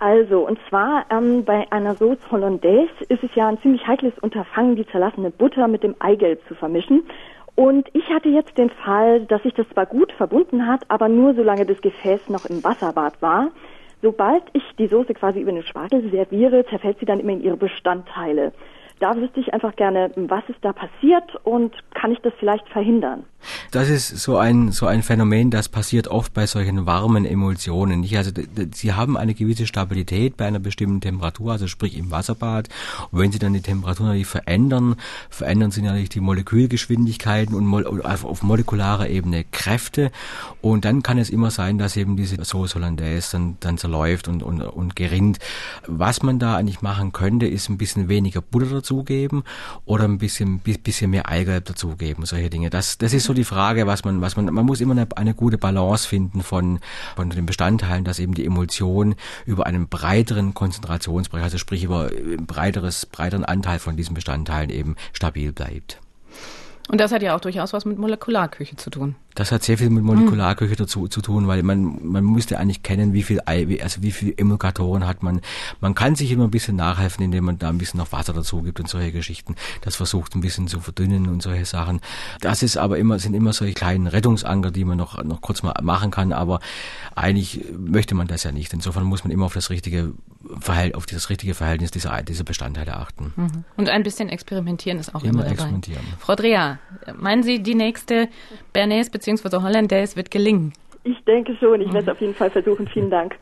Also, und zwar ähm, bei einer Sauce Hollandaise ist es ja ein ziemlich heikles Unterfangen, die zerlassene Butter mit dem Eigelb zu vermischen. Und ich hatte jetzt den Fall, dass sich das zwar gut verbunden hat, aber nur solange das Gefäß noch im Wasserbad war. Sobald ich die Soße quasi über den Spatel serviere, zerfällt sie dann immer in ihre Bestandteile. Da wüsste ich einfach gerne, was ist da passiert und kann ich das vielleicht verhindern? Das ist so ein, so ein Phänomen, das passiert oft bei solchen warmen Emulsionen. Nicht? Also, sie haben eine gewisse Stabilität bei einer bestimmten Temperatur, also sprich im Wasserbad. Und wenn sie dann die Temperatur natürlich verändern, verändern sie natürlich die Molekülgeschwindigkeiten und auf, auf molekularer Ebene Kräfte. Und dann kann es immer sein, dass eben diese Sauce Hollandaise dann, dann zerläuft und, und, und gerinnt. Was man da eigentlich machen könnte, ist ein bisschen weniger Butter dazugeben oder ein bisschen, bisschen mehr Eigelb dazugeben, solche Dinge. Das, das ist so die Frage, was man, was man, man muss immer eine, eine gute Balance finden von, von den Bestandteilen, dass eben die Emulsion über einen breiteren Konzentrationsbereich, also sprich über ein breiteres, breiteren Anteil von diesen Bestandteilen eben stabil bleibt. Und das hat ja auch durchaus was mit Molekularküche zu tun. Das hat sehr viel mit Molekularküche dazu zu tun, weil man man müsste eigentlich kennen, wie viel Ei, also wie viel Emulgatoren hat man. Man kann sich immer ein bisschen nachhelfen, indem man da ein bisschen noch Wasser dazu gibt und solche Geschichten. Das versucht ein bisschen zu verdünnen und solche Sachen. Das ist aber immer sind immer solche kleinen Rettungsanker, die man noch noch kurz mal machen kann. Aber eigentlich möchte man das ja nicht. Insofern muss man immer auf das richtige Verhält, auf dieses richtige Verhältnis dieser dieser Bestandteile achten. Mhm. Und ein bisschen experimentieren ist auch immer, immer dabei. Frau Dreher, meinen Sie die nächste Bernays bzw. Hollandaise wird gelingen. Ich denke schon. Ich werde es auf jeden Fall versuchen. Vielen Dank.